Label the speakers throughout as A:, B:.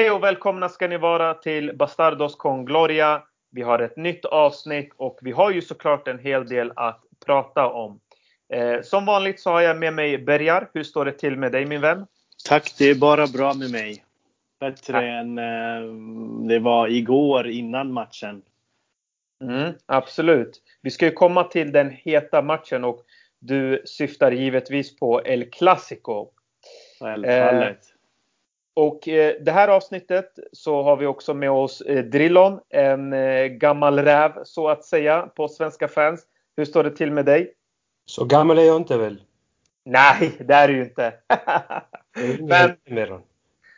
A: Hej och välkomna ska ni vara till Bastardos con Gloria. Vi har ett nytt avsnitt och vi har ju såklart en hel del att prata om. Eh, som vanligt så har jag med mig Bergar. Hur står det till med dig min vän?
B: Tack, det är bara bra med mig. Bättre Tack. än eh, det var igår innan matchen.
A: Mm, absolut. Vi ska ju komma till den heta matchen och du syftar givetvis på El Clasico.
B: Självfallet. Eh,
A: och eh, det här avsnittet så har vi också med oss eh, Drillon, en eh, gammal räv så att säga på svenska fans. Hur står det till med dig?
C: Så gammal är jag inte väl?
A: Nej, det är du ju inte. Men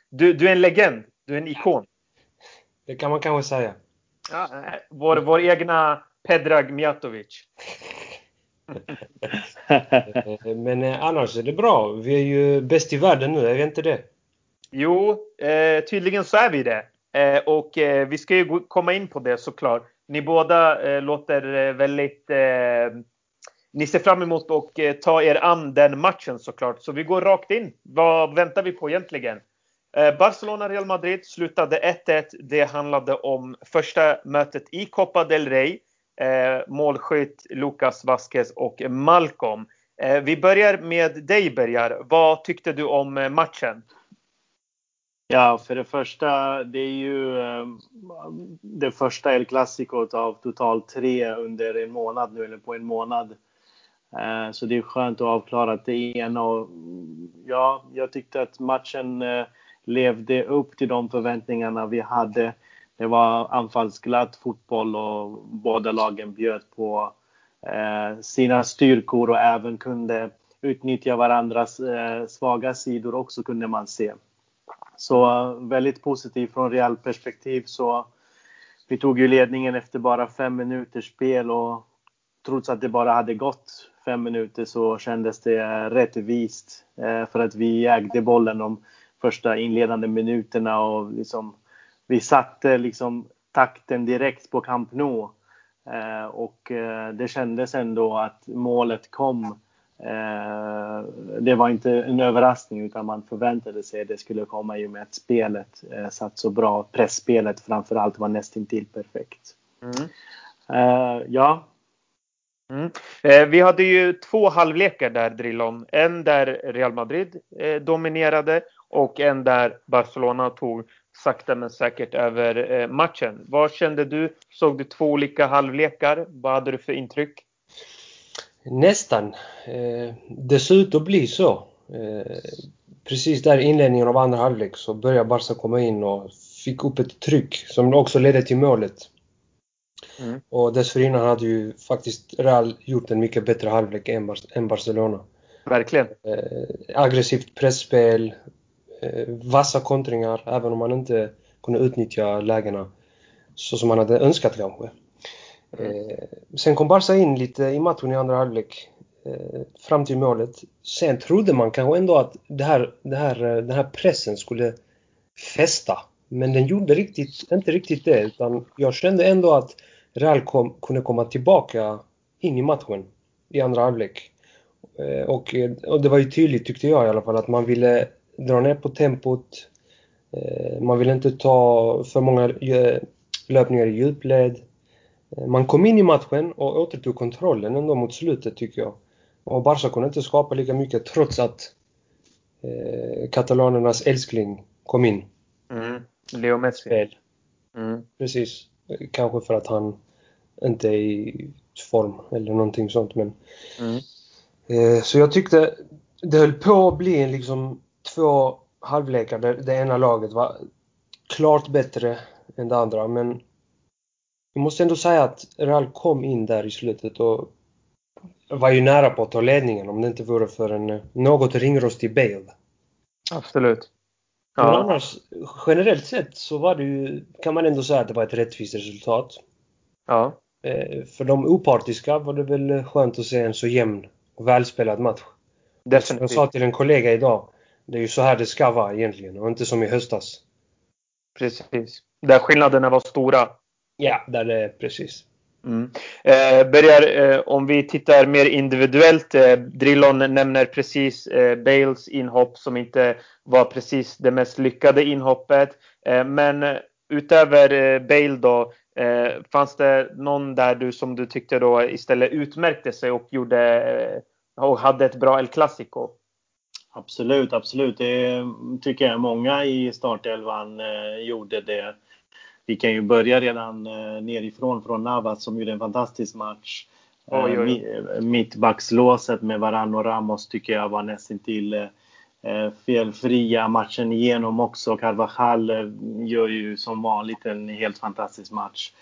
A: du, du är en legend. Du är en ikon.
C: Det kan man kanske säga.
A: Ja, vår, vår egna Pedrag Mijatovic.
C: Men annars är det bra. Vi är ju bäst i världen nu, är vi inte det?
A: Jo, eh, tydligen så är vi det. Eh, och eh, vi ska ju komma in på det såklart. Ni båda eh, låter eh, väldigt... Eh, ni ser fram emot att eh, ta er an den matchen såklart. Så vi går rakt in. Vad väntar vi på egentligen? Eh, Barcelona-Real Madrid slutade 1-1. Det handlade om första mötet i Copa del Rey. målskytt Lucas Vasquez och Malcolm. vi börjar med dig Bergar. Vad tyckte du om matchen?
B: Ja, för det första, det är ju eh, det första El Clasico av totalt tre under en månad nu, eller på en månad. Eh, så det är skönt att ha avklarat det ena och ja, jag tyckte att matchen eh, levde upp till de förväntningarna vi hade. Det var anfallsglatt fotboll och båda lagen bjöd på sina styrkor och även kunde utnyttja varandras svaga sidor också kunde man se. Så väldigt positivt från Real perspektiv. Så vi tog ju ledningen efter bara fem minuters spel och trots att det bara hade gått fem minuter så kändes det rättvist eh, för att vi ägde bollen de första inledande minuterna och liksom vi satte liksom takten direkt på Camp Nou. Eh, och eh, det kändes ändå att målet kom det var inte en överraskning utan man förväntade sig att det skulle komma i och med att spelet eh, satt så bra. Pressspelet framförallt var nästintill perfekt. Mm. Eh, ja.
A: Mm. vi hade ju två halvlekar där Drillon. En där Real Madrid dominerade och en där Barcelona tog sakta men säkert över matchen. Vad kände du? Såg du två olika halvlekar? Vad hade du för intryck?
C: Nästan. Eh, det ser ut att bli så. Eh, precis där i inledningen av andra halvlek så började Barca komma in och fick upp ett tryck som också ledde till målet. Mm. Och dessförinnan hade ju faktiskt Real gjort en mycket bättre halvlek än, Bar än Barcelona.
A: Verkligen.
C: Eh, aggressivt pressspel, eh, vassa kontringar, även om man inte kunde utnyttja lägena så som man hade önskat kanske. Eh, sen kom Barca in lite i matchen i andra halvlek eh, fram till målet. Sen trodde man kanske ändå att det här, det här, eh, den här pressen skulle fästa. Men den gjorde riktigt, inte riktigt det utan jag kände ändå att Real kom, kunde komma tillbaka in i matchen i andra halvlek. Eh, och, och det var ju tydligt tyckte jag i alla fall att man ville dra ner på tempot. Eh, man ville inte ta för många eh, löpningar i djupled. Man kom in i matchen och återtog kontrollen ändå mot slutet tycker jag. Och Barca kunde inte skapa lika mycket trots att eh, katalanernas älskling kom in.
A: Mm. Leo Messi.
C: Mm. Precis. Kanske för att han inte är i form eller någonting sånt men. Mm. Eh, så jag tyckte det höll på att bli liksom två halvlekar där det ena laget var klart bättre än det andra men jag måste ändå säga att Real kom in där i slutet och var ju nära på att ta ledningen om det inte vore för en något ringrostig Bale.
A: Absolut.
C: Ja. Men annars, generellt sett så var det ju, kan man ändå säga att det var ett rättvist resultat.
A: Ja.
C: Eh, för de opartiska var det väl skönt att se en så jämn och välspelad match.
A: Definitivt.
C: Jag sa till en kollega idag, det är ju så här det ska vara egentligen och inte som i höstas.
A: Precis. Där skillnaderna var stora.
C: Ja, där det är precis.
A: Mm. Eh, börjar, eh, om vi tittar mer individuellt. Eh, Drillon nämner precis eh, Bales inhopp som inte var precis det mest lyckade inhoppet. Men utöver Bale då, fanns det någon där du som du tyckte då istället utmärkte sig och gjorde och hade ett bra El Clasico?
B: Absolut, absolut. Det tycker jag många i startelvan gjorde det. Vi kan ju börja redan nerifrån från Navas som gjorde en fantastisk match. Oj, oj. Mittbackslåset med Varann och Ramos tycker jag var nästintill eh, felfria matchen igenom också. Carvajal eh, gör ju som vanligt en helt fantastisk match.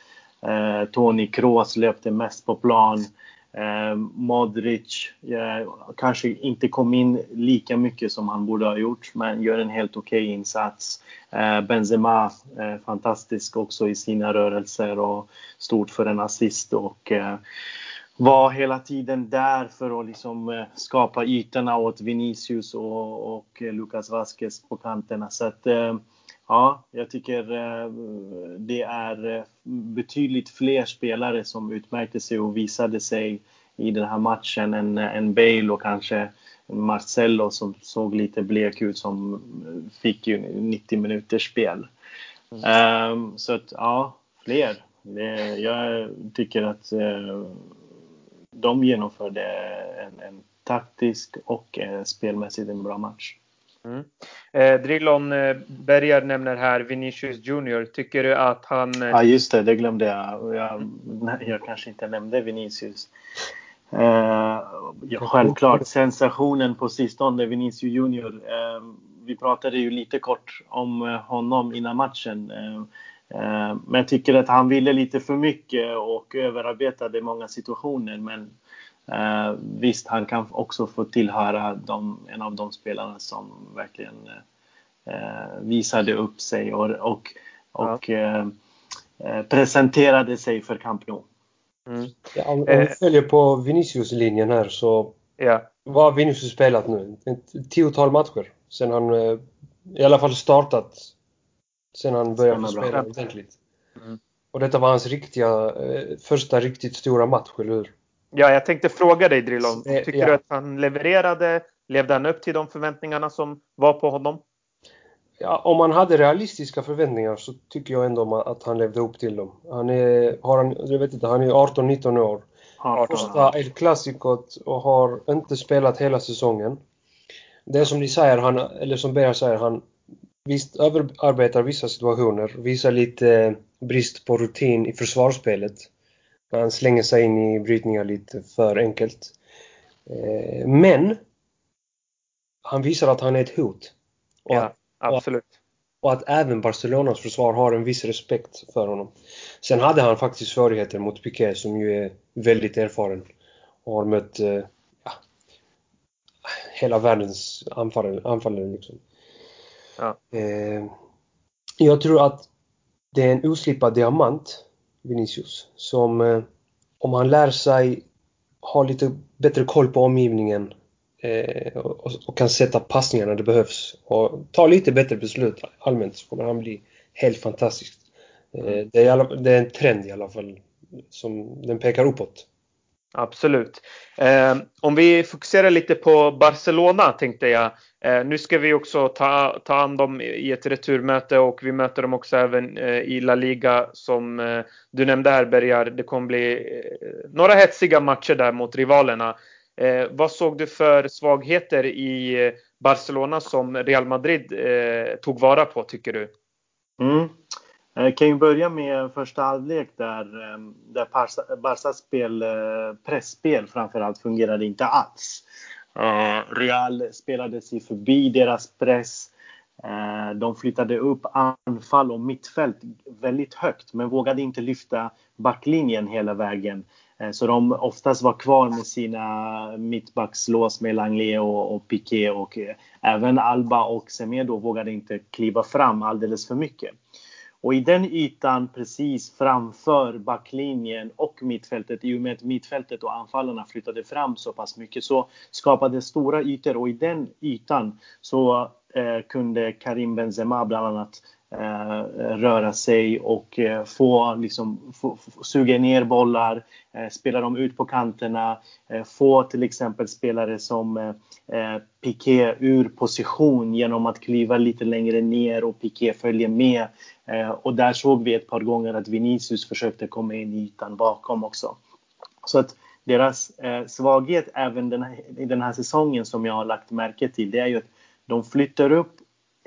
B: Eh, Toni Kroos löpte mest på plan. Eh, Modric eh, kanske inte kom in lika mycket som han borde ha gjort, men gör en helt okej okay insats. Eh, Benzema, fantastisk också i sina rörelser och stort för en assist. Och, var hela tiden där för att liksom eh, skapa ytorna åt Vinicius och, och Lucas Vasquez på kanterna. Så att, eh, ja, jag tycker eh, det är betydligt fler spelare som utmärkte sig och visade sig i den här matchen än, än Bale och kanske Marcelo som såg lite blek ut som fick ju 90 minuters spel. Mm. Um, så att ja, fler. Det, jag tycker att uh, de genomförde en, en taktisk och eh, spelmässigt en bra match.
A: Mm. Eh, Drillon eh, nämner här Vinicius Junior. Tycker du att han...
B: Eh... Ja, just det. Det glömde jag. Jag, jag kanske inte nämnde Vinicius. Eh, ja, självklart. Sensationen på sistone, Vinicius Junior. Eh, vi pratade ju lite kort om eh, honom innan matchen. Eh, eh, men jag tycker att han ville lite för mycket och överarbetade många situationer. Men eh, visst, han kan också få tillhöra de, en av de spelarna som verkligen eh, visade upp sig och, och, och ja. presenterade sig för Camp Nou.
C: Mm. Ja, om, om vi följer på Vinicius-linjen här så ja. vad har Vinicius spelat nu? Ett tiotal matcher sen han i alla fall startat Sen han började spela ordentligt. Mm. Och detta var hans riktiga, eh, första riktigt stora match, eller hur?
A: Ja, jag tänkte fråga dig Drillon. Eh, Tycker ja. du att han levererade? Levde han upp till de förväntningarna som var på honom?
C: Ja, om man hade realistiska förväntningar så tycker jag ändå att han levde upp till dem. Han är, har han, jag vet inte, han är 18-19 år. 18. Första El Clasicot och har inte spelat hela säsongen. Det är som ni säger, han, eller som Berra säger, han visst överarbetar vissa situationer, visar lite brist på rutin i försvarsspelet. Han slänger sig in i brytningar lite för enkelt. Eh, men han visar att han är ett hot.
A: Och ja, absolut.
C: Och att även Barcelonas försvar har en viss respekt för honom. Sen hade han faktiskt svårigheter mot Piqué som ju är väldigt erfaren och har mött eh, ja, hela världens anfallare. anfallare liksom. Ja. Eh, jag tror att det är en oslipad diamant, Vinicius, som eh, om han lär sig ha lite bättre koll på omgivningen eh, och, och, kan sätta passningar när det behövs och ta lite bättre beslut allmänt så kommer han bli helt fantastisk. Eh, det, är alla, det är en trend i alla fall som den pekar uppåt.
A: Absolut. Eh, om vi fokuserar lite på Barcelona tänkte jag. Eh, nu ska vi också ta, ta an dem i ett returmöte och vi möter dem också även eh, i La Liga som eh, du nämnde här Bergar. Det kommer bli eh, några hetsiga matcher där mot rivalerna. Eh, vad såg du för svagheter i eh, Barcelona som Real Madrid eh, tog vara på tycker du?
B: Mm. Jag kan ju börja med första halvlek där, eh, där Barcas spel, eh, pressspel framförallt fungerade inte alls. Real spelade sig förbi deras press. De flyttade upp anfall och mittfält väldigt högt men vågade inte lyfta backlinjen hela vägen. Så de oftast var kvar med sina mittbackslås med Langley och, och Piqué och även Alba och Semedo vågade inte kliva fram alldeles för mycket. Och i den ytan precis framför backlinjen och mittfältet, i och med att mittfältet och anfallarna flyttade fram så pass mycket, så skapades stora ytor. Och i den ytan så eh, kunde Karim Benzema bland annat Eh, röra sig och eh, få, liksom, få, få, suga ner bollar, eh, spela dem ut på kanterna, eh, få till exempel spelare som eh, eh Piqué ur position genom att kliva lite längre ner och Piqué följer med. och där såg vi ett par gånger att Vinicius försökte komma in i ytan bakom också. Så att deras eh, svaghet även den här, i den här säsongen som jag har lagt märke till, det är ju att de flyttar upp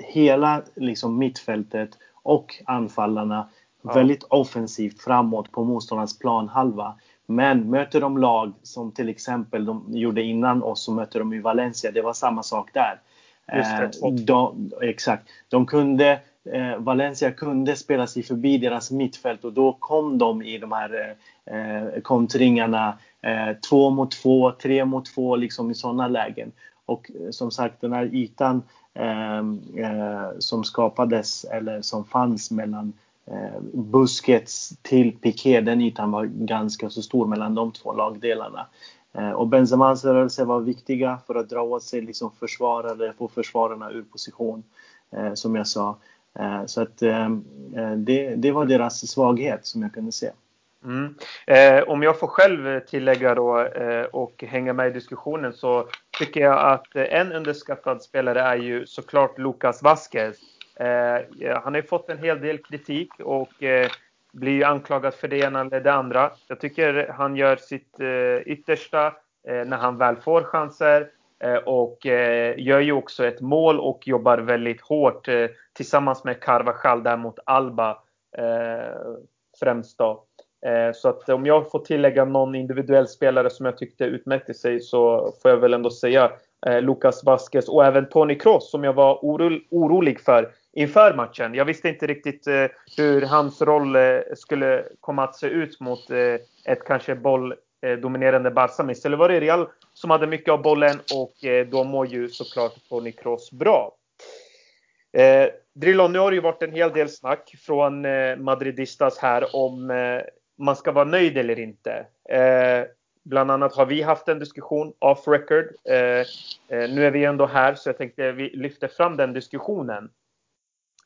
B: hela liksom, mittfältet och anfallarna ja. väldigt offensivt framåt på motståndarens planhalva. Men möter de lag som till exempel de gjorde innan oss så möter de i Valencia. Det var samma sak där.
A: Eh,
B: de, exakt. De kunde, eh, Valencia kunde spela sig förbi deras mittfält och då kom de i de här eh, kontringarna eh, två mot två, tre mot två, liksom i sådana lägen. Och eh, som sagt, den här ytan ehm, eh, som skapades eller som fanns mellan eh, Busquets till Piqué, den ytan var ganska så stor mellan de två lagdelarna. Eh, och Benzemans rörelser var viktiga för att dra åt sig liksom försvarare, få försvararna ur position, eh, som jag sa. Eh, så att ehm, eh, det, det var deras svaghet som jag kunde se.
A: Mm. Eh, om jag får själv tillägga då eh, och hänga med i diskussionen så tycker jag att en underskattad spelare är ju såklart Lucas Vasquez. Eh, han har ju fått en hel del kritik och eh, blir ju anklagad för det ena eller det andra. Jag tycker han gör sitt eh, yttersta eh, när han väl får chanser eh, och eh, gör ju också ett mål och jobbar väldigt hårt eh, tillsammans med Carvajal där mot Alba främst då. Eh, så att om jag får tillägga någon individuell spelare som jag tyckte utmärkte sig så får jag väl ändå säga eh, Lucas Vasquez och även Tony Kroos som jag var orolig för inför matchen. Jag visste inte riktigt eh, hur hans roll skulle komma att se ut mot ett kanske bolldominerande Barca. Men istället var det Real som hade mycket av bollen och då mår ju såklart Tony Kroos bra. Eh, Drillon, nu har det ju varit en hel del snack från eh, Madridistas här om eh, man ska vara nöjd eller inte. Eh, bland annat har vi haft en diskussion off record. Eh, eh, nu är vi ändå här så jag tänkte vi lyfter fram den diskussionen.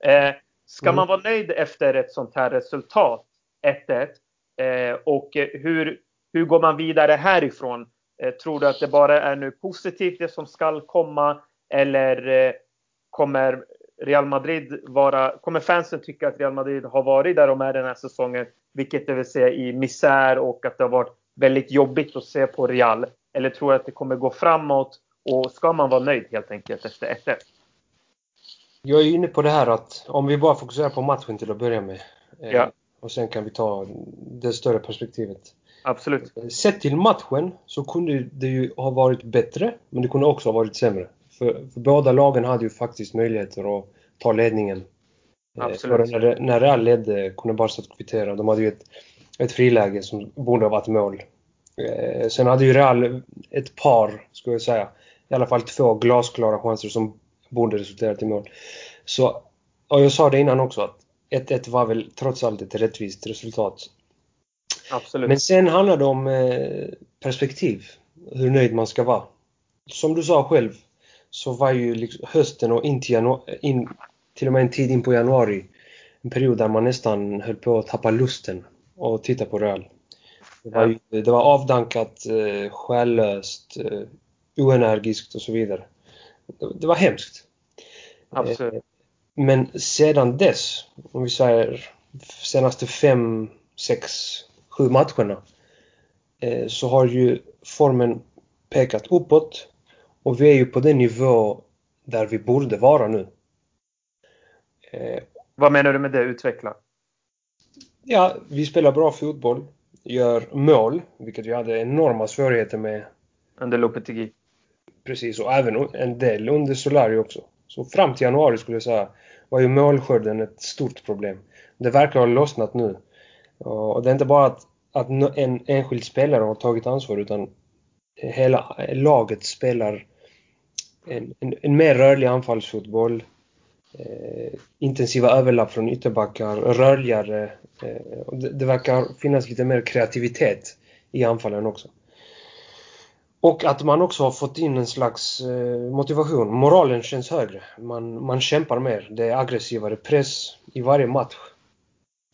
A: Eh, ska mm. man vara nöjd efter ett sånt här resultat, 1-1? Eh, och hur, hur går man vidare härifrån? Eh, tror du att det bara är nu positivt det som skall komma? Eller kommer Real Madrid vara, kommer fansen tycka att Real Madrid har varit där de är den här säsongen, vilket det vill säga i misär och att det har varit väldigt jobbigt att se på Real? Eller tror du att det kommer gå framåt och ska man vara nöjd helt enkelt efter 1-1?
C: Jag är inne på det här att om vi bara fokuserar på matchen till att börja med. Eh, ja. Och sen kan vi ta det större perspektivet.
A: Absolut.
C: Sett till matchen så kunde det ju ha varit bättre, men det kunde också ha varit sämre. För, för båda lagen hade ju faktiskt möjligheter att ta ledningen.
A: Eh, Absolut.
C: För när, Real ledde kunde Barca kvittera. De hade ju ett, ett friläge som borde ha varit mål. Eh, sen hade ju Real ett par, skulle jag säga, i alla fall två glasklara chanser som borde resulterat i mål. Så, och jag sa det innan också att 1-1 var väl trots allt ett rättvist resultat.
A: Absolut.
C: Men sen handlar det om eh, perspektiv. Hur nöjd man ska vara. Som du sa själv, så var ju liksom hösten och in till, januari, in, till och med en tid in på januari en period där man nästan höll på att tappa lusten och titta på Real. Det var, ju, det var avdankat, eh, själlöst, eh, oenergiskt och så vidare. Det, det var hemskt.
A: Absolut. Eh,
C: men sedan dess, om vi säger senaste fem, sex, sju matcherna, eh, så har ju formen pekat uppåt och vi är ju på den nivå där vi borde vara nu.
A: Eh, Vad menar du med det? Utveckla.
C: Ja, vi spelar bra fotboll, gör mål, vilket vi hade enorma svårigheter med.
A: Under Lopetegui.
C: Precis, och även en del under Solari också. Så fram till januari skulle jag säga var ju målskörden ett stort problem. Det verkar ha lossnat nu. Och det är inte bara att, att en enskild spelare har tagit ansvar utan hela laget spelar en, en, en mer rörlig anfallsfotboll. Eh, intensiva överlapp från ytterbackar, rörligare. Eh, det, det, verkar finnas lite mer kreativitet i anfallen också. och att man också har fått in en slags eh, motivation. Moralen känns högre. Man, man kämpar mer. Det är aggressivare press i varje match.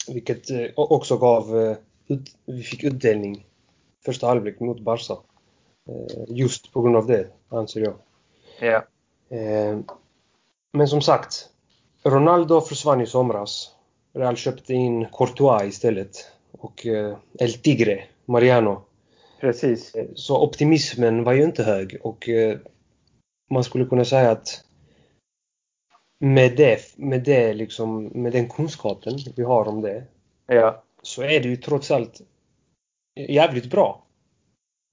C: Vilket eh, också gav... Eh, ut, vi fick utdelning första halvlek mot Barca. Eh, just på grund av det, anser jag.
A: Ja.
C: Men som sagt, Ronaldo försvann i somras. Real köpte in Courtois istället. Och El Tigre, Mariano,
A: Precis.
C: Så optimismen var ju inte hög och eh, man skulle kunna säga att med det, med det liksom, med den kunskapen vi har om det
A: ja.
C: så är det ju trots allt jävligt bra.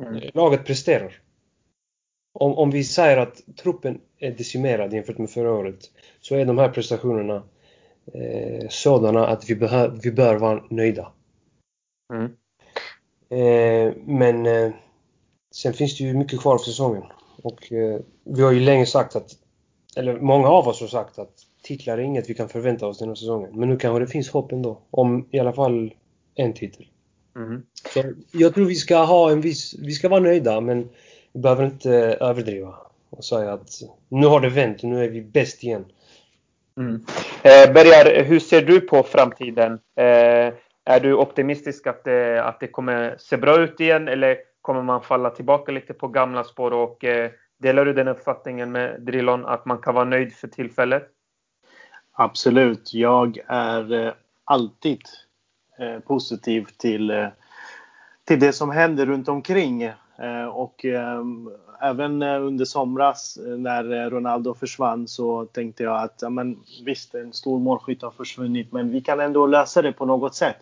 C: Mm. Laget presterar. Om, om vi säger att truppen är decimerad jämfört med förra året så är de här prestationerna eh, sådana att vi, vi bör vara nöjda.
A: Mm.
C: Eh, men eh, sen finns det ju mycket kvar av säsongen. Och eh, vi har ju länge sagt att, eller många av oss har sagt att titlar är inget vi kan förvänta oss den här säsongen. Men nu kanske det finns hopp ändå. Om i alla fall en titel.
A: Mm.
C: Så jag tror vi ska ha en viss, vi ska vara nöjda men vi behöver inte överdriva och säga att nu har det vänt, nu är vi bäst igen.
A: Mm. Eh, Bergar, hur ser du på framtiden? Eh, är du optimistisk att det, att det kommer se bra ut igen eller kommer man falla tillbaka lite på gamla spår och eh, delar du den uppfattningen med Drillon att man kan vara nöjd för tillfället?
B: Absolut. Jag är eh, alltid eh, positiv till, eh, till det som händer runt omkring. Eh, och ehm, även eh, under somras eh, när Ronaldo försvann så tänkte jag att ja, men, visst, en stor målskytt har försvunnit men vi kan ändå lösa det på något sätt.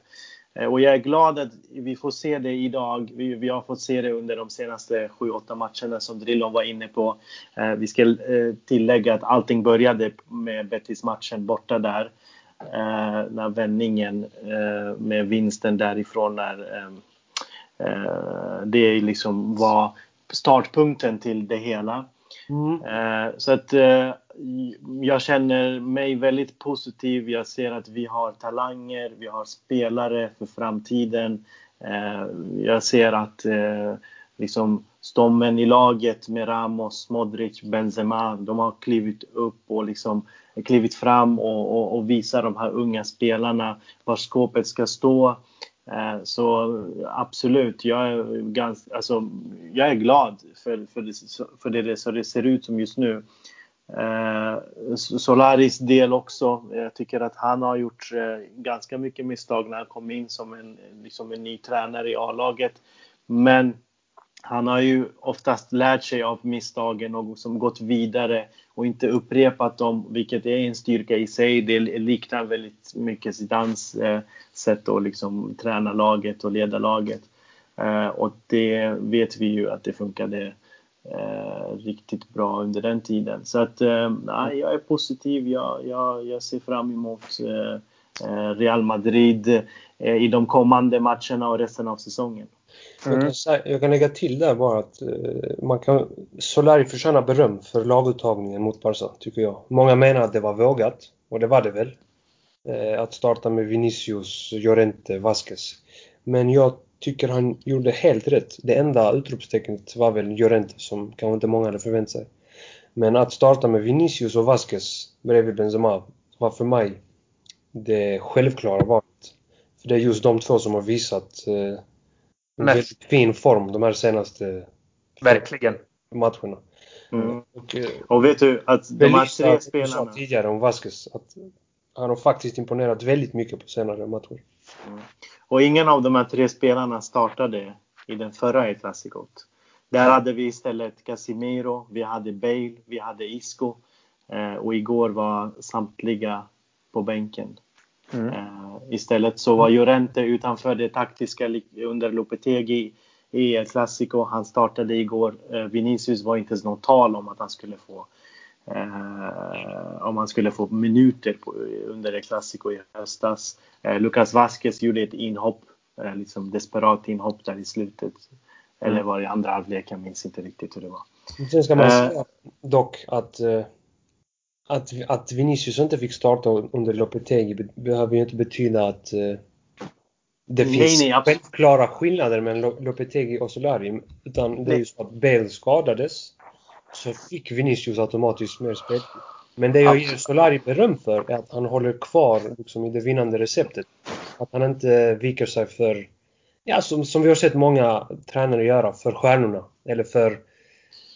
B: Och jag är glad att vi får se det idag. Vi, vi har fått se det under de senaste 7-8 matcherna som Drillon var inne på. Vi ska tillägga att allting började med Betis-matchen borta där. När vändningen med vinsten därifrån när ehm, det liksom var startpunkten till det hela. Mm. Eh, så att eh, jag känner mig väldigt positiv. Jag ser att vi har talanger, vi har spelare för framtiden. Eh, jag ser att liksom stommen i laget med Ramos, Modric, Benzema, de har klivit upp och liksom klivit fram och, och, och visar de här unga spelarna var skåpet ska stå. Eh, så absolut, jag är, ganska, alltså, jag är glad för, för, det, för det, så det ser ut som just nu. Eh, Solaris del också. Jag tycker att han har gjort eh, ganska mycket misstag när han kom in som en, liksom en ny tränare i A-laget. Men han har ju oftast lärt sig av misstagen och som gått vidare och inte upprepat dem, vilket är en styrka i sig. Det liknar väldigt mycket Zidans eh, sätt att liksom träna laget och leda laget. Eh, och det vet vi ju att det funkade eh, riktigt bra under den tiden. Så att eh, jag är positiv. Jag, jag, jag ser fram emot eh, eh, Real Madrid eh, i de kommande matcherna och resten av säsongen.
C: Mm. Jag, kan, jag, kan, lägga till där bara att uh, man kan, Solari förtjänar beröm för laguttagningen mot Barca, tycker jag. Många menar att det var vågat, och det var det väl. Uh, att starta med Vinicius, Llorente, Vasquez. Men jag tycker han gjorde helt rätt. Det enda utropstecknet var väl Llorente som kanske inte många hade förväntat sig. Men att starta med Vinicius och Vasquez bredvid Benzema var för mig det självklara valet. För det är just de två som har visat uh, väldigt fin form de här senaste
A: Verkligen.
C: matcherna.
B: Mm. Och, eh, och, vet du att de här tre spelarna...
C: sa tidigare om Vasquez att han har faktiskt imponerat väldigt mycket på senare matcher.
B: Mm. Och ingen av de här tre spelarna startade i den förra El Clasicot. Där hade vi istället Casimiro, vi hade Bale, vi hade Isco eh, och igår var samtliga på bänken. Mm. Uh, istället så var Llorente utanför det taktiska under Lopetegi i El Clasico. Han startade igår. Uh, Vinicius var inte ens något tal om att han skulle få uh, om han skulle få minuter på, under El Clasico i höstas. Lucas Vasquez gjorde ett inhopp, liksom desperat inhopp där i slutet. Mm. Eller var det i andra halvlek, jag minns inte riktigt hur det var.
C: Sen ska man säga dock att att, att Vinicius inte fick starta under Lopetegi behöver ju inte betyda att, eh, det finns nej, nej, självklara skillnader mellan Lopetegi och Solari. Utan det är ju så att Bale skadades. Så fick Vinicius automatiskt mer spel. Men det jag ger Solari beröm för är att han håller kvar liksom, i det vinnande receptet. Att han inte viker sig för, ja som, som vi har sett många tränare göra, för stjärnorna. Eller för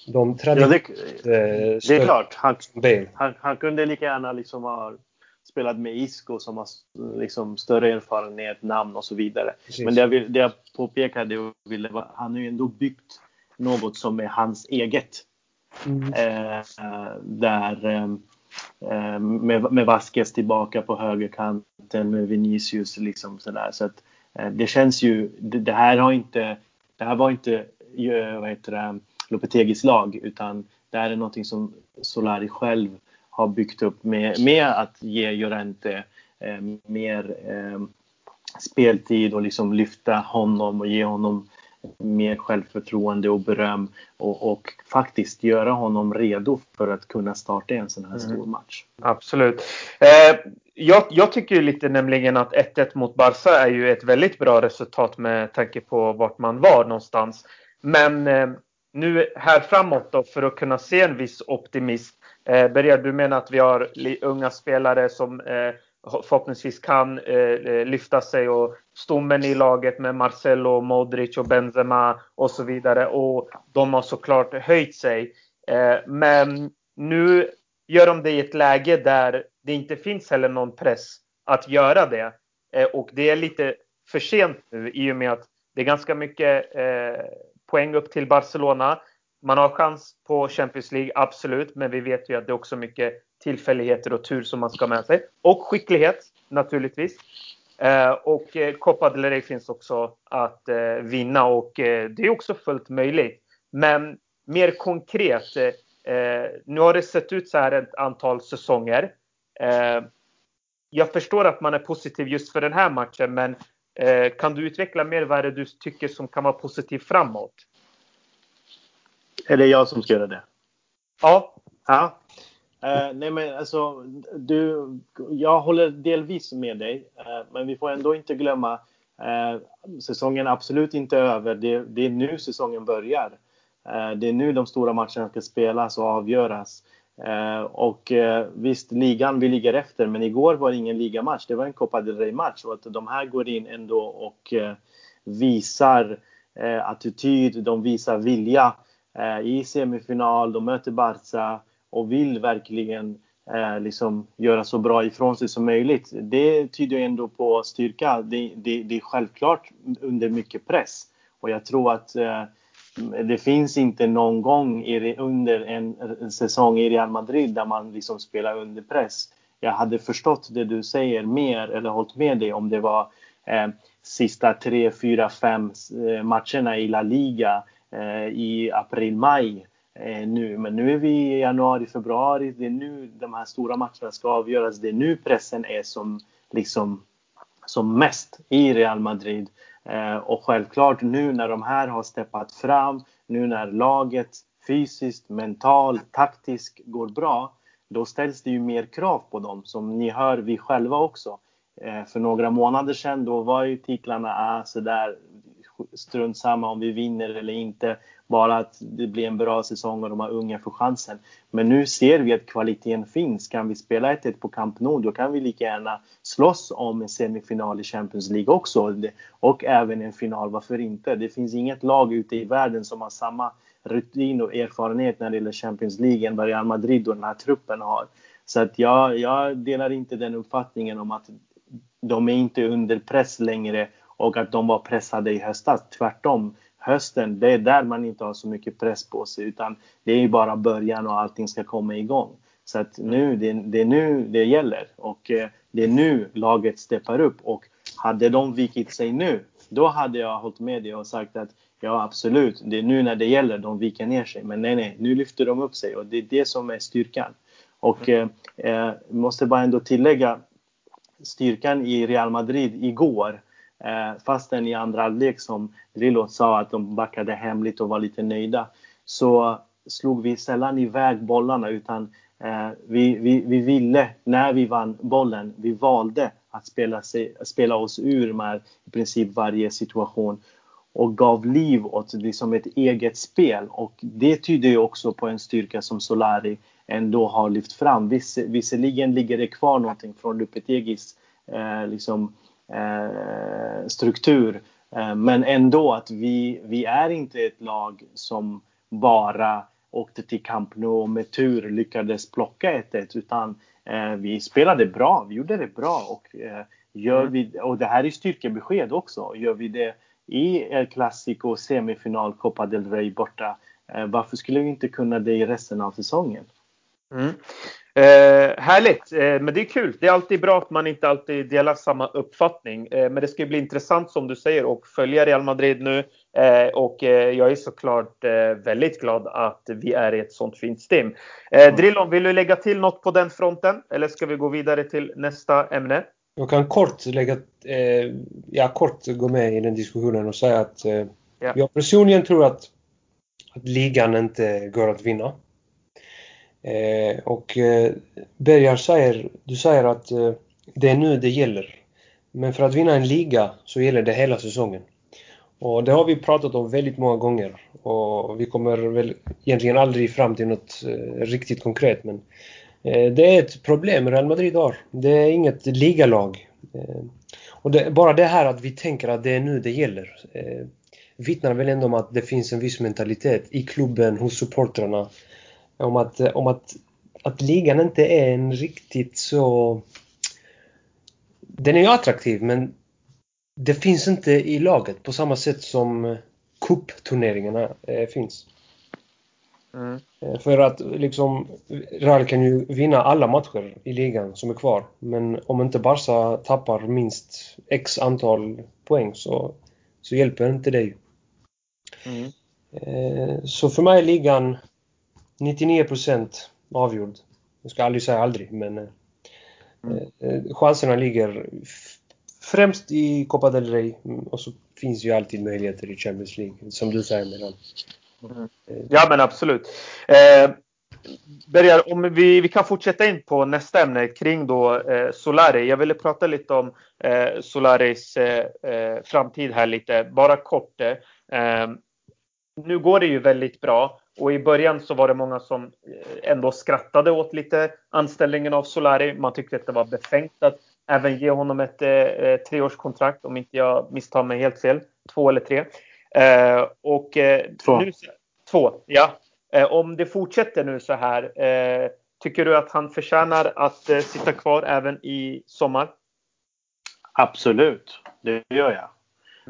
C: de traditionella...
B: Ja, det, det är klart. Han, han, han, kunde lika gärna liksom ha spelat med Isco som har liksom större erfarenhet, namn och så vidare. Precis. Men det jag, vill, det jag påpekade och ville var, han har ju ändå byggt något som är hans eget. Mm. Eh, där eh, med, med Vasquez tillbaka på högerkanten med Vinicius liksom sådär. Så att eh, det känns ju, det, det, här har inte, det här var inte, eh, vad heter det, Lopetegis lag utan det här är någonting som Solari själv har byggt upp med, med att ge Llorente eh, mer eh, speltid och liksom lyfta honom och ge honom mer självförtroende och beröm och, och, faktiskt göra honom redo för att kunna starta en sån här mm. stor match.
A: Absolut. Eh, jag, jag, tycker lite nämligen att 1-1 mot Barca är ju ett väldigt bra resultat med tanke på vart man var någonstans. Men eh, nu här framåt då för att kunna se en viss optimism. Eh, Berger, du menar att vi har unga spelare som eh, förhoppningsvis kan eh, eh, lyfta sig och stommen i laget med Marcelo, Modric och Benzema och så vidare. Och de har såklart höjt sig. Eh, men nu gör de det i ett läge där det inte finns heller någon press att göra det. Eh, och det är lite för sent nu i och med att det är ganska mycket eh, poäng upp till Barcelona. Man har chans på Champions League, absolut, men vi vet ju att det är också mycket tillfälligheter och tur som man ska med sig. Och skicklighet, naturligtvis. Eh, och eh, Copa del Rey finns också att eh, vinna och eh, det är också fullt möjligt. Men mer konkret, eh, eh nu har det sett ut så här ett antal säsonger. Eh, jag förstår att man är positiv just för den här matchen, men kan du utveckla mer vad det du tycker som kan vara positivt framåt?
B: Är det jag som ska göra det?
A: Ja.
B: ja. Uh, nej men alltså, du, jag håller delvis med dig, uh, men vi får ändå inte glömma uh, säsongen är absolut inte över. Det, det är nu säsongen börjar. det är nu de stora matcherna ska spelas och avgöras. Eh, och eh, visst, ligan, vi ligger efter, men igår var det ingen ligamatch. Det var en Copa del Rey-match och att de här går in ändå och eh, visar attityd, de visar vilja i semifinal, de möter Barca och vill verkligen eh, liksom göra så bra ifrån sig som möjligt. Det tyder ändå på styrka. Det, det, det är självklart under mycket press och jag tror att eh, det finns inte någon gång i, under en, säsong i Real Madrid där man liksom spelar under press. Jag hade förstått det du säger mer eller hållit med dig om det var eh, sista tre, fyra, fem eh, matcherna i La Liga eh, i april, maj eh, nu. Men nu är vi i januari, februari. Det är nu de här stora matcherna ska avgöras. Det är nu pressen är som, liksom, som mest i Real Madrid. Eh, och självklart nu när de här har steppat fram, nu när laget fysiskt, mentalt, taktiskt går bra, då ställs det ju mer krav på dem. Som ni hör, vi själva också. Eh, för några månader sedan då var ju titlarna ah, sådär strunt samma om vi vinner eller inte. Bara att det blir en bra säsong och de här unga får chansen. Men nu ser vi att kvaliteten finns. Kan vi spela 1-1 på Camp Nou då kan vi lika gärna slåss om en semifinal i Champions League också. Och även en final, varför inte? Det finns inget lag ute i världen som har samma rutin och erfarenhet när det gäller Champions League än vad Real Madrid och den här truppen har. Så att jag, jag delar inte den uppfattningen om att de är inte under press längre och att de var pressade i höstas. Tvärtom hösten, det är där man inte har så mycket press på sig utan det är bara början och allting ska komma igång. Så att nu, det, det är nu det gäller och eh, det är nu laget steppar upp och hade de vikit sig nu, då hade jag hållit med dig och sagt att ja absolut, det är nu när det gäller de viker ner sig. Men nej, nej, nu lyfter de upp sig och det är det som är styrkan. Och eh, eh måste bara ändå tillägga styrkan i Real Madrid igår Eh, fastän i andra halvlek som Lillo sa att de backade hemligt och var lite nöjda så slog vi sällan iväg bollarna utan eh, vi, vi, vi ville, när vi vann bollen, vi valde att spela, sig, spela oss ur med i princip varje situation och gav liv åt liksom ett eget spel. Och det tyder ju också på en styrka som Solari ändå har lyft fram. Viss, visserligen ligger det kvar någonting från Lupetegis eh, liksom, eh, struktur. Eh, men ändå att vi, vi är inte ett lag som bara åkte till Camp Nou och med tur lyckades plocka 1-1 utan eh, vi spelade bra, vi gjorde det bra och eh, gör mm. vi, och det här är styrkebesked också, gör vi det i El Clasico semifinal Copa del Rey borta, eh, varför skulle vi inte kunna det i resten av säsongen?
A: Mm. Eh, härligt, eh, men det är kul. Det är alltid bra att man inte alltid delar samma uppfattning. Eh, men det ska bli intressant som du säger att följa Real Madrid nu. Eh, och eh, jag är såklart eh, väldigt glad att vi är i ett sånt fint stim. Mm. Drillon, vill du lägga till något på den fronten? Eller ska vi gå vidare till nästa ämne?
C: Jag kan kort lägga, ja, kort gå med i den diskussionen och säga att ja. jag personligen tror att, att ligan inte går att vinna. Eh, och eh, Bergar säger, du säger att eh, det är nu det gäller. Men för att vinna en liga så gäller det hela säsongen. Och det har vi pratat om väldigt många gånger och vi kommer väl egentligen aldrig fram till något eh, riktigt konkret men eh, det är ett problem Real Madrid har. Det är inget ligalag. Eh, och det, bara det här att vi tänker att det är nu det gäller eh, vittnar väl ändå om att det finns en viss mentalitet i klubben, hos supportrarna om att, om att, att ligan inte är en riktigt så... Den är ju attraktiv men det finns inte i laget på samma sätt som cupturneringarna eh, finns. Mm. Eh, för att liksom Real kan ju vinna alla matcher i ligan som är kvar. Men om inte Barca tappar minst X antal poäng så, så hjälper inte det mm. Eh, så för mig är ligan 99% avgjord. Jag ska aldrig säga aldrig, men mm. Eh, chanserna ligger främst i Copa del Rey och så finns ju alltid möjligheter i Champions League, som du säger Milan.
A: Mm. Ja men absolut. Eh, Bergar, om vi, vi kan fortsätta in på nästa ämne kring då eh, Solari. Jag ville prata lite om eh, Solaris eh framtid här lite, bara kort. Nu går det ju väldigt bra och i början så var det många som eh, ändå skrattade åt lite anställningen av Solari. Man tyckte att det var befängt att även ge honom ett eh, eh treårskontrakt om inte jag misstar mig helt fel. Två eller tre. Eh, och, eh,
B: två. Nu,
A: två, ja. Eh, om det fortsätter nu så här. tycker du att han förtjänar att sitta kvar även i sommar?
B: Absolut, det gör jag.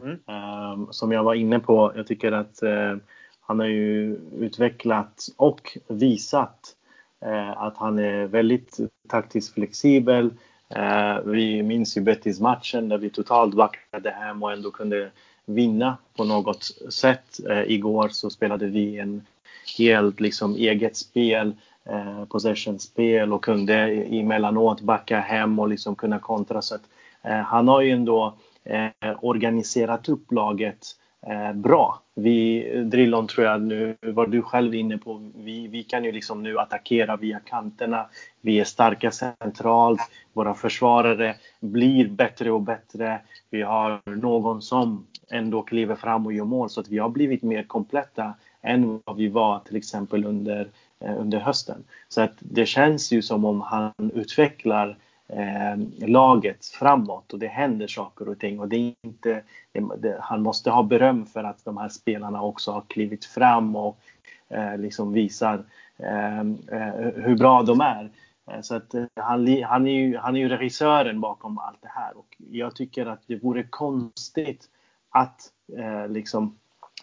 B: Mm. Ehm, som jag var inne på, jag tycker att eh, han har ju utvecklat och visat eh, att han är väldigt taktiskt flexibel. Eh, vi minns ju Betis-matchen där vi totalt backade hem och ändå kunde vinna på något sätt. Igår så spelade vi en helt liksom eget spel, eh, possession-spel och kunde emellanåt backa hem och liksom kunna kontra. Så att, eh, han har ju ändå Eh, organiserat upp laget eh, bra. Vi, Drillon tror jag nu, var du själv inne på, vi, vi kan ju liksom nu attackera via kanterna. Vi är starka centralt. Våra försvarare blir bättre och bättre. Vi har någon som ändå kliver fram och gör mål så att vi har blivit mer kompletta än vad vi var till exempel under, eh, under hösten. Så att det känns ju som om han utvecklar eh, laget framåt och det händer saker och ting. Och det är inte, det, det, han måste ha beröm för att de här spelarna också har klivit fram och eh, liksom visar eh, eh hur bra de är. Eh, så att eh, han, han, är ju, han är ju regissören bakom allt det här och jag tycker att det vore konstigt att liksom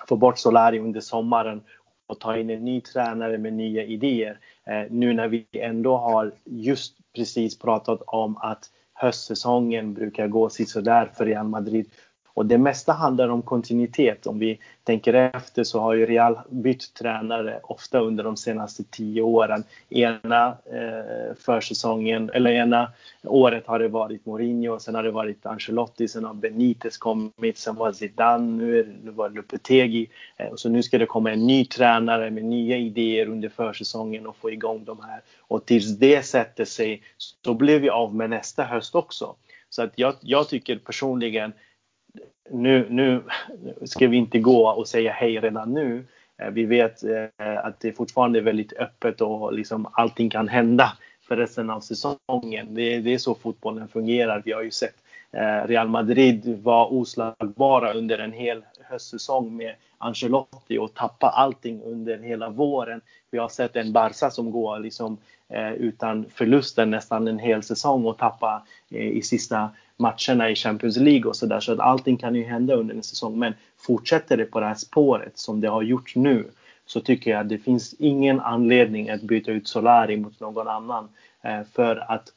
B: få bort Solari under sommaren och ta in en ny tränare med nya idéer. Eh, nu när vi ändå har just precis pratat om att höstsäsongen brukar gå sådär för Real Madrid och det mesta handlar om kontinuitet. Om vi tänker efter så har ju Real bytt tränare ofta under de senaste tio åren. Ena eh, försäsongen, eller ena året har det varit Mourinho, sen har det varit Ancelotti, sen har Benitez kommit, sen var Zidane, nu, är, nu var det Eh, så nu ska det komma en ny tränare med nya idéer under försäsongen och få igång de här. Och tills det sätter sig så blir vi av med nästa höst också. Så att jag, jag tycker personligen, nu, nu ska vi inte gå och säga hej redan nu. Eh, vi vet eh, att det fortfarande är väldigt öppet och liksom allting kan hända för resten av säsongen. Det, det är så fotbollen fungerar. Vi har ju sett eh, Real Madrid vara oslagbara under en hel höstsäsong med Ancelotti och tappa allting under hela våren. Vi har sett en Barca som går liksom, eh, utan förluster nästan en hel säsong och tappa eh, i sista matcherna i Champions League och sådär. Så att allting kan ju hända under en säsong. Men fortsätter det på det här spåret som det har gjort nu så tycker jag att det finns ingen anledning att byta ut Solari mot någon annan eh, för att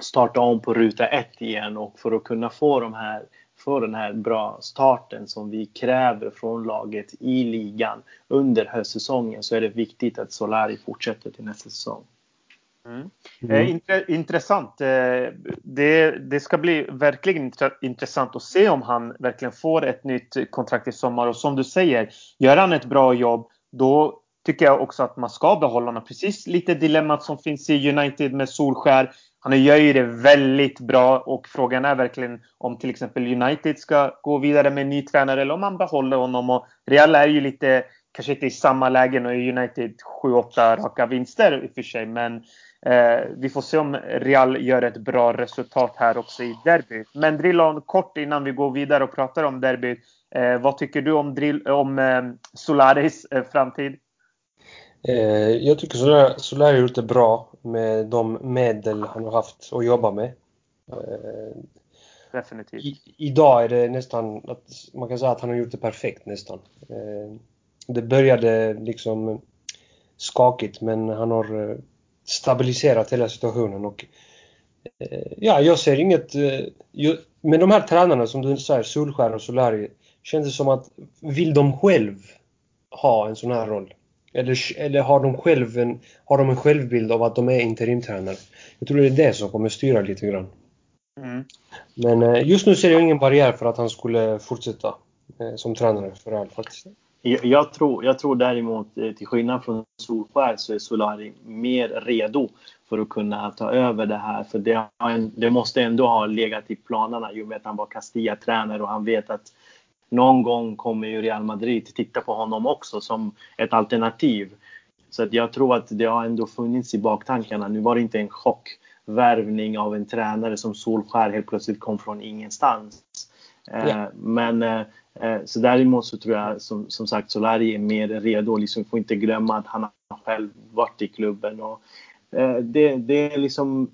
B: starta om på ruta ett igen och för att kunna få de här få den här bra starten som vi kräver från laget i ligan under höstsäsongen så är det viktigt att Solari fortsätter till nästa säsong.
A: Mm. Mm. Eh, intressant. Eh, det, det, ska bli verkligen intressant att se om han verkligen får ett nytt kontrakt i sommar. Och som du säger, gör han ett bra jobb, då tycker jag också att man ska behålla honom. Precis lite dilemmat som finns i United med Solskär. Han gör ju det väldigt bra och frågan är verkligen om till exempel United ska gå vidare med en ny tränare eller om man behåller honom. Och Real är ju lite, kanske inte i samma läge nu i United 7-8 raka vinster i och för sig. Men eh, vi får se om Real gör ett bra resultat här också i derbyt. Men Drillon, kort innan vi går vidare och pratar om derbyt. Eh, vad tycker du om, drill, om eh, Solaris eh, framtid?
C: Eh, jag tycker Solari har gjort det bra med de medel han har haft att jobba med.
A: Eh, Definitivt. I,
C: idag är det nästan att man kan säga att han har gjort det perfekt nästan. Det började liksom skakigt men han har stabiliserat hela situationen och ja, jag ser inget... Med de här tränarna som du säger, Solskär och Solari, känns det som att vill de själv ha en sån här roll? Eller, eller har, de själv en, har de en självbild av att de är interimtränare? Jag tror det är det som kommer styra lite grann. Mm. Men eh, just nu ser jag ingen barriär för att han skulle fortsätta eh, som tränare för Real faktiskt.
B: Jag, tror, jag tror däremot, eh, till skillnad från Solskär, så är Solari mer redo för att kunna ta över det här. För det, det måste ändå ha legat i planerna i och med att han var Castilla-tränare och han vet att någon gång kommer ju Real Madrid titta på honom också som ett alternativ. Så att jag tror att det har ändå funnits i baktankarna. Nu var det inte en chockvärvning av en tränare som Solskär helt plötsligt kom från ingenstans. Yeah. Men eh, eh, så däremot så tror jag som, som sagt Solari är mer redo. Liksom får inte glömma att han har själv varit i klubben. Och, eh, det, det är liksom,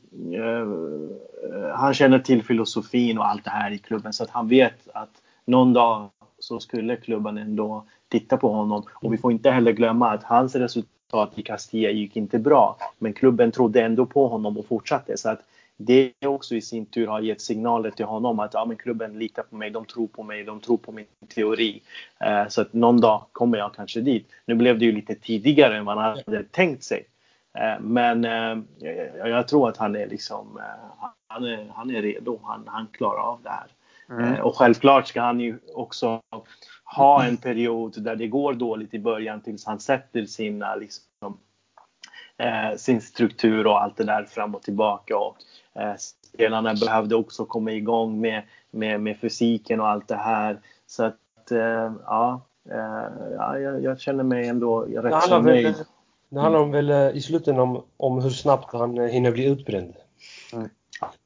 B: han känner till filosofin och allt det här i klubben så att han vet att någon dag så skulle klubben ändå titta på honom. Och vi får inte heller glömma att hans resultat i Castilla gick inte bra. Men klubben trodde ändå på honom och fortsatte. Så att det också i sin tur har gett signaler till honom att ja, men klubben litar på mig, de tror på mig, de tror på min teori. Eh, så att någon dag kommer jag kanske dit. Nu blev det ju lite tidigare än man hade tänkt sig. Eh, men eh, jag tror att han är liksom, eh, han är, han är redo, han, han klarar av det här. Mm. Eh, och självklart ska han ju också ha en period där det går dåligt i början tills han sätter sina, liksom, eh, sin struktur och allt det där fram och tillbaka. Och, spelarna behövde också komma igång med, med, med fysiken och allt det här. Så att, eh, ja, eh, ja jag, jag, känner mig ändå rätt så nöjd.
C: Det handlar om väl i slutändan om, om hur snabbt han hinner bli utbränd. Mm.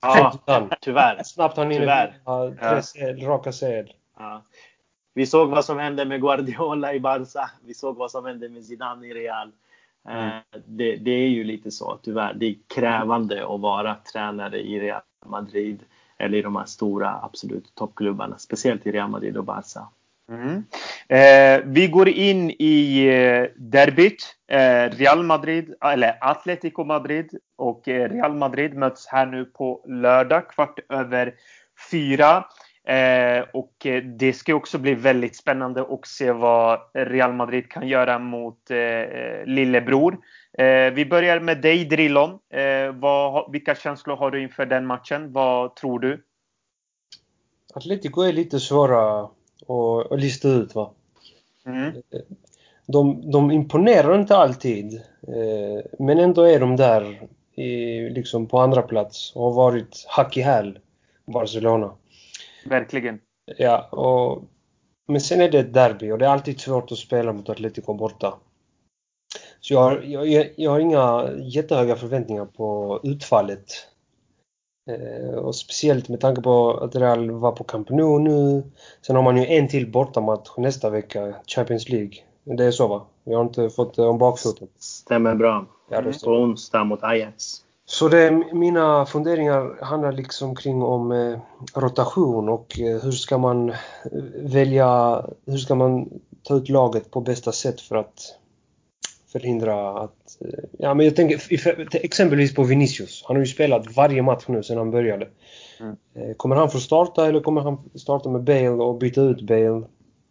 B: Ja, tyvärr.
C: Snabbt han hinner tre sel, raka sel. Ja.
B: Vi såg vad som hände med Guardiola i Barca. Vi såg vad som hände med Zidane i Real. Mm. Det, det, är ju lite så tyvärr. Det är krävande att vara tränare i Real Madrid eller i de här stora absolut toppklubbarna. Speciellt i Real Madrid och Barca.
A: Mm. Eh, vi går in i eh, derbyt. Eh, Real Madrid, eller Atletico Madrid och eh, Real Madrid möts här nu på lördag kvart över fyra. Eh, och eh, det ska också bli väldigt spännande att se vad Real Madrid kan göra mot eh, lillebror. vi börjar med dig Drillon. Vad, vilka känslor har du inför den matchen? Vad tror du?
C: Atletico är lite svåra och, och lista ut. Va? Mm. De, de imponerar inte alltid, eh, men ändå är de där i, liksom på andra plats och har varit hack i häl Barcelona.
A: Verkligen.
C: Ja, och, men sen är det ett derby och det är alltid svårt att spela mot Atletico borta. Så jag har, jag, jag har inga jättehöga förväntningar på utfallet. Eh, och speciellt med tanke på att Real var på Camp Nou nu. Sen har man ju en till bortamatch nästa vecka, Champions League. Det är så va? Jag har inte fått det om bakfoten.
B: Stämmer bra.
C: Ja, det
B: På onsdag mot Ajax.
C: Så det, mina funderingar handlar liksom kring om eh, rotation och eh, hur ska man eh, välja, hur ska man ta ut laget på bästa sätt för att förhindra att... eh, Ja men jag tänker exempelvis på Vinicius. Han har ju spelat varje match nu sedan han började.
A: Mm.
C: Eh, Kommer han få starta eller kommer han starta med Bale och byta ut Bale?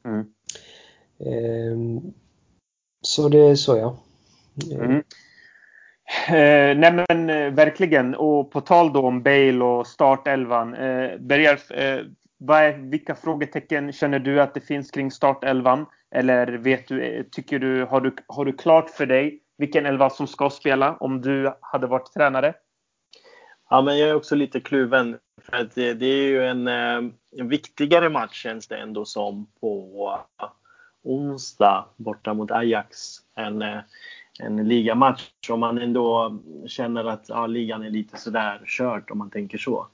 A: Mm.
C: Ehm, Så det är så ja.
A: Mm. Eh, nej men eh, verkligen. Och på tal då om Bale och startelvan. Eh, Bergar, eh, vad är, vilka frågetecken känner du att det finns kring startelvan? Eller vet du, eh, tycker du, har du, har du klart för dig vilken elva som ska spela om du hade varit tränare?
B: Ja, men jag är också lite kluven. För att det, det är ju en, eh, en viktigare match känns det ändå som på eh, onsdag borta mot Ajax. En, eh, en ligamatch. Om man ändå känner att ja, ligan är lite sådär kört om man tänker så.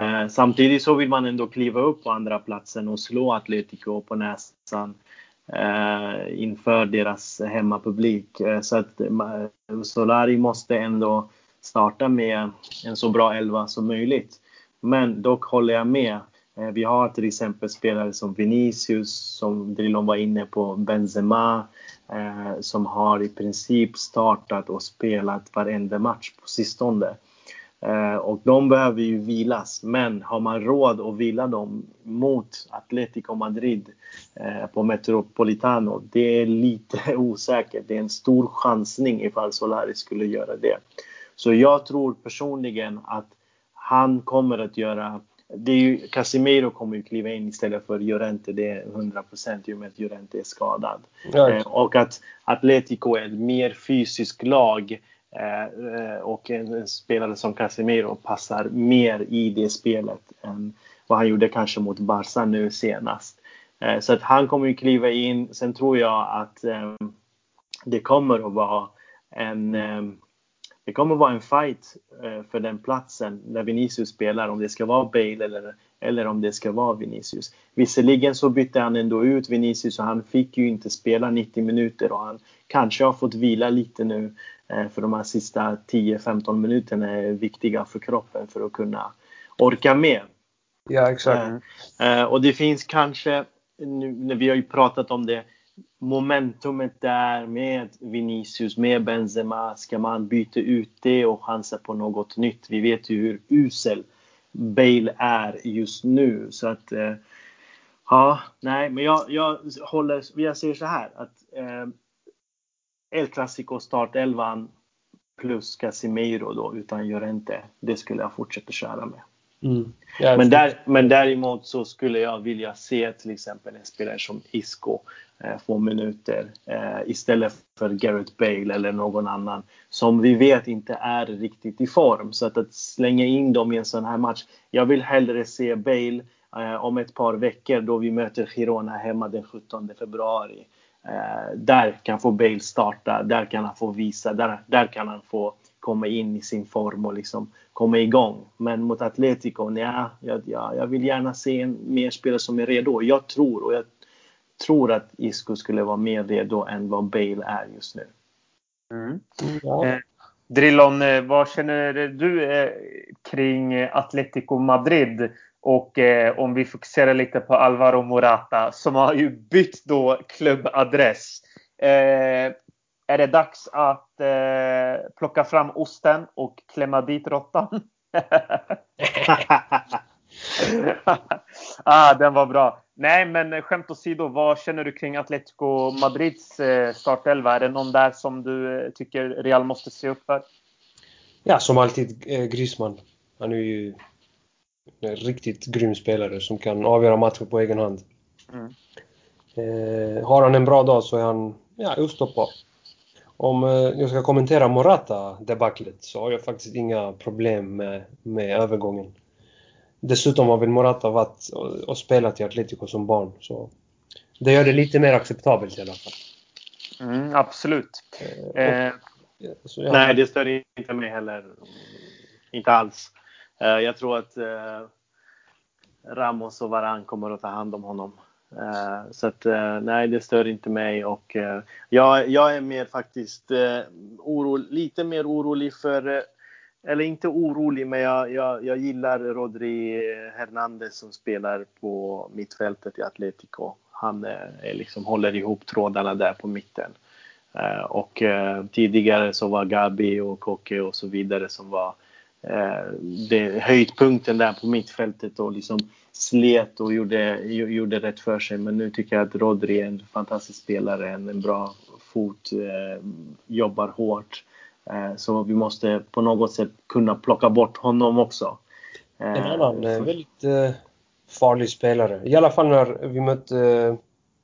B: Eh, samtidigt så vill man ändå kliva upp på andra platsen och slå Atletico på näsan eh, inför deras hemmapublik. Eh, så att eh, Solari måste ändå starta med en så bra elva som möjligt. Men dock håller jag med. Eh, vi har till exempel spelare som Vinicius, som Drilon var inne på, Benzema, eh, som har i princip startat och spelat varenda match på sistone. Eh, och de behöver ju vilas. Men har man råd att vila dem mot Atletico Madrid eh, på Metropolitano, det är lite osäkert. Det är en stor chansning ifall Solari skulle göra det. Så jag tror personligen att han kommer att göra det är ju, Casemiro kommer ju kliva in istället för Llorente, det är 100% i och med att Llorente är skadad.
C: Ja,
B: Eh, och att Atletico är ett mer fysiskt lag eh, eh, och en, spelare som Casemiro passar mer i det spelet än vad han gjorde kanske mot Barca nu senast. Så att han kommer ju kliva in. Sen tror jag att det kommer att vara en det kommer vara en fight eh, för den platsen när Vinicius spelar, om det ska vara Bale eller, eller om det ska vara Vinicius. Visserligen så bytte han ändå ut Vinicius och han fick ju inte spela 90 minuter och han kanske har fått vila lite nu eh, för de här sista 10-15 minuterna är viktiga för kroppen för att kunna orka med.
C: ja exakt.
B: Eh, och det finns kanske, nu, vi har ju pratat om det, momentumet där med Vinicius, med Benzema, ska man byta ut det och chansa på något nytt? Vi vet ju hur usel Bale är just nu. Så att, eh, ja, nej, men jag, jag håller, jag säger så här att eh, El Clasico startelvan plus Casimiro då utan Llorente, det skulle jag fortsätta köra med.
C: Mm.
B: Men, där, men däremot så skulle jag vilja se till exempel en spelare som Isco eh, få minuter eh, istället för Gareth Bale eller någon annan som vi vet inte är riktigt i form. Så att, att slänga in dem i en sån här match. Jag vill hellre se Bale eh, om ett par veckor då vi möter Girona hemma den 17 februari. Eh, där kan få Bale starta, där kan han få visa, där, där kan han få komma in i sin form och liksom komma igång. Men mot Atletico, nja, jag, jag, jag vill gärna se en mer spelare som är redo. Jag tror, och jag tror att Isco skulle vara mer redo än vad Bale är just nu.
A: Mm.
C: Ja.
A: Eh, Drillon, eh, vad känner du eh, kring Atletico Madrid? Och eh, om vi fokuserar lite på Alvaro Morata som har ju bytt då klubbadress. Eh, är det dags att eh, plocka fram osten och klämma dit råttan? ah, den var bra. Nej, men skämt åsido, vad känner du kring Atletico Madrids eh, startelva? Är det någon där som du eh, tycker Real måste se upp för?
C: Ja, som alltid eh, Griezmann. Han är ju en riktigt grym spelare som kan avgöra matcher på egen hand.
A: Mm.
C: Eh, har han en bra dag så är han ja, ostoppbar. Om eh, jag ska kommentera Morata-debaclet så har jag faktiskt inga problem med, med övergången. Dessutom har väl Morata varit och, och spelat i Atletico som barn. Så det gör det lite mer acceptabelt i alla fall.
A: Mm, absolut.
B: Eh, så, ja. Nej, det stör inte mig heller. Inte alls. Eh, jag tror att eh, Ramos och Varan kommer att ta hand om honom. Uh, så att uh, nej, det stör inte mig och uh, jag, jag är mer faktiskt oro, lite mer orolig för, eller inte orolig, men jag, jag, jag gillar Rodri Hernandez som spelar på mittfältet i Atletico. Han är, liksom håller ihop trådarna där på mitten. och tidigare så var Gabi och Koke och så vidare som var det, höjdpunkten där på mittfältet och liksom slet och gjorde, gjorde rätt för sig. Men nu tycker jag att Rodri är en fantastisk spelare, en, en bra fot, eh, jobbar hårt. Eh, så vi måste på något sätt kunna plocka bort honom också.
C: Eh, en annan eh, väldigt eh, farlig spelare. I alla fall när vi mötte eh,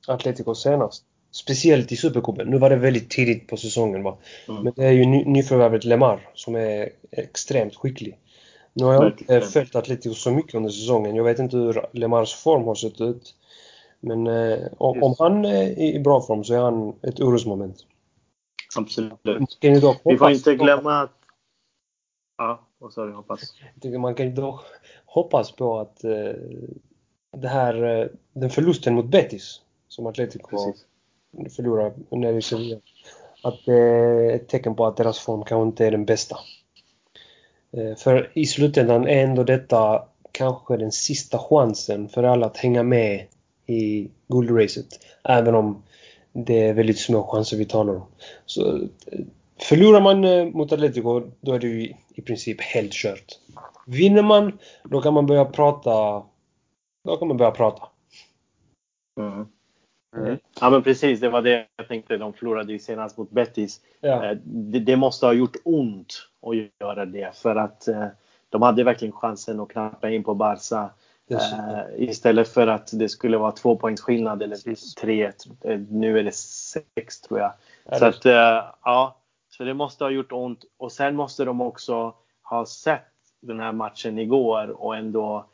C: Atletico senast. Speciellt i Supercupen. Nu var det väldigt tidigt på säsongen va. Mm. Men det är ju ny, nyförvärvet Lemar som är extremt skicklig. Nu har jag inte följt Atletico så mycket under säsongen. Jag vet inte hur Lemars form har sett ut. Men eh, om, om, han är i bra form så är han ett orosmoment.
B: Absolut. Vi får inte glömma att... Ja, vad sa du? Hoppas?
C: Man kan ju dock hoppas på att eh, det här, eh, den förlusten mot Betis som Atletico Precis. förlorar nere i Sevilla. Att det är ett tecken på att deras form kanske inte är den bästa. Eh, för i slutändan är ändå detta kanske den sista chansen för alla att hänga med i guldracet. Även om det är väldigt små chanser vi talar om. Så eh, Förlorar man eh, mot Atletico, då är det ju i princip helt kört. Vinner man, då kan man börja prata. Då kan man börja prata.
B: Mm. Mm. Ja men precis, det var det jag tänkte. De förlorade ju senast mot Betis. Ja. Det, det, måste ha gjort ont att göra det för att eh, de hade verkligen chansen att knappa in på Barca. Eh, istället för att det skulle vara två poängs skillnad eller tre. Eh, nu är det sex tror jag. Ja, så att eh, ja, så det måste ha gjort ont och sen måste de också ha sett den här matchen igår och ändå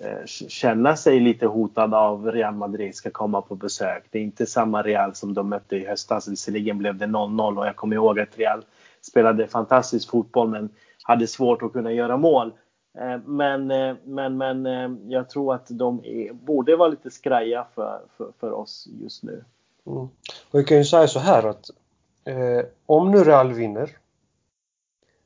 B: eh, känna sig lite hotad av Real Madrid ska komma på besök. Det är inte samma Real som de mötte i höstas. Visserligen blev det 0-0 och jag kommer ihåg att Real spelade fantastisk fotboll men hade svårt att kunna göra mål. Eh, men, eh, men, men eh, jag tror att de är, borde vara lite skraja för, för, för oss just nu.
C: Mm. Och jag kan ju säga så här att eh, om nu Real vinner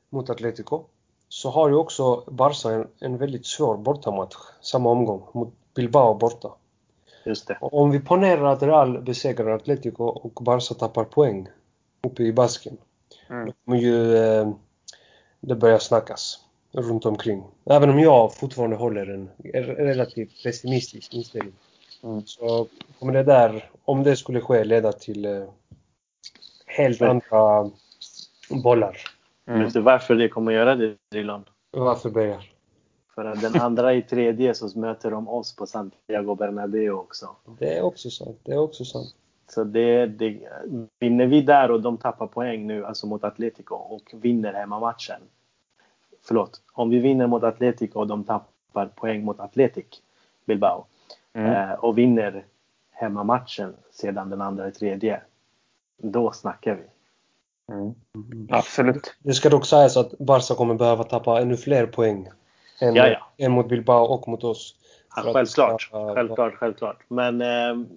C: mot Atletico så har ju också Barca en, en väldigt svår bortamatch samma omgång mot Bilbao borta.
B: Just det.
C: Och om vi ponerar att Real besegrar Atletico och Barca tappar poäng uppe i Basken Mm. Då kommer ju eh, det börja snackas runt omkring. Även om jag fortfarande håller en relativt pessimistisk inställning. Mm. Så kommer det där, om det skulle ske, leda till eh, helt mm. andra bollar.
B: Mm. Vet du varför det kommer göra det, Drilon?
C: Varför Bejar?
B: För att den andra i tredje så möter de oss på Santiago Bernabéu också.
C: Det är också sant. Det är också sant.
B: Så det, det, vinner vi där och de tappar poäng nu, alltså mot Atletico och vinner hemmamatchen. Förlåt, om vi vinner mot Atletico och de tappar poäng mot Atletic Bilbao mm. eh, och vinner hemmamatchen sedan den andra i tredje. Då snackar vi.
A: Mm. Absolut.
C: Det ska dock sägas att Barca kommer behöva tappa ännu fler poäng än, ja, ja. än mot Bilbao och mot oss.
B: Ja, självklart, ska, självklart, självklart. Men eh,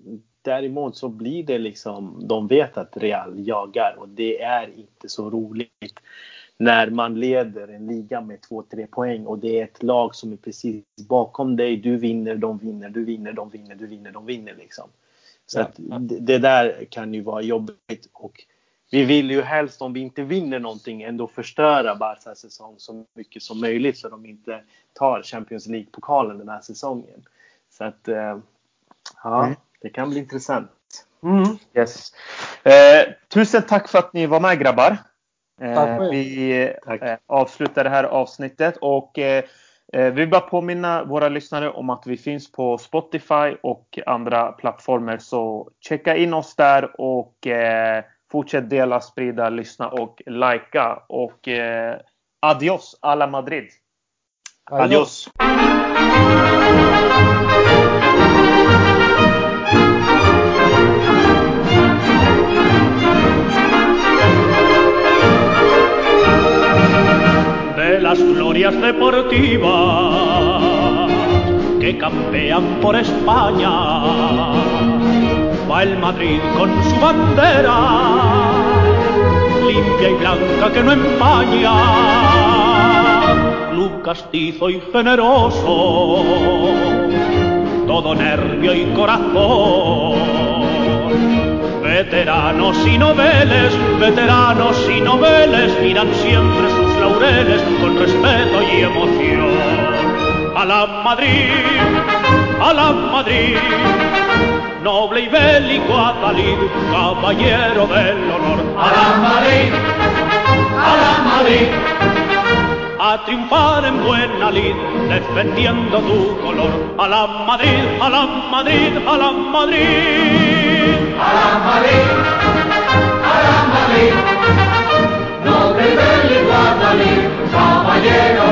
B: Däremot så blir det liksom, de vet att Real jagar och det är inte så roligt när man leder en liga med 2-3 poäng och det är ett lag som är precis bakom dig. Du vinner, de vinner, du vinner, de vinner, du vinner, de vinner liksom. Så ja. att det där kan ju vara jobbigt och vi vill ju helst om vi inte vinner någonting ändå förstöra Barcas säsong så mycket som möjligt så de inte tar Champions League-pokalen den här säsongen. Så att, eh, ja. Mm. Det kan bli intressant.
A: Mm. Yes. Eh, tusen tack för att ni var med grabbar. Eh, vi eh, avslutar det här avsnittet och eh, eh, vi vill bara påminna våra lyssnare om att vi finns på Spotify och andra plattformar. Så checka in oss där och eh, fortsätt dela, sprida, lyssna och likea. Och adios alla Madrid!
B: Adiós.
D: De las glorias deportivas que campean por España, va el Madrid con su bandera, limpia y blanca que no empaña, club castizo y generoso, todo nervio y corazón. Veteranos y noveles, veteranos y noveles miran siempre sus con respeto y emoción. A la Madrid, a la Madrid, noble y bélico Adalid, caballero del honor. A la Madrid, a la Madrid, a triunfar en buena lid, defendiendo tu color. A la Madrid, a la Madrid, a la Madrid. A la Madrid. caballero.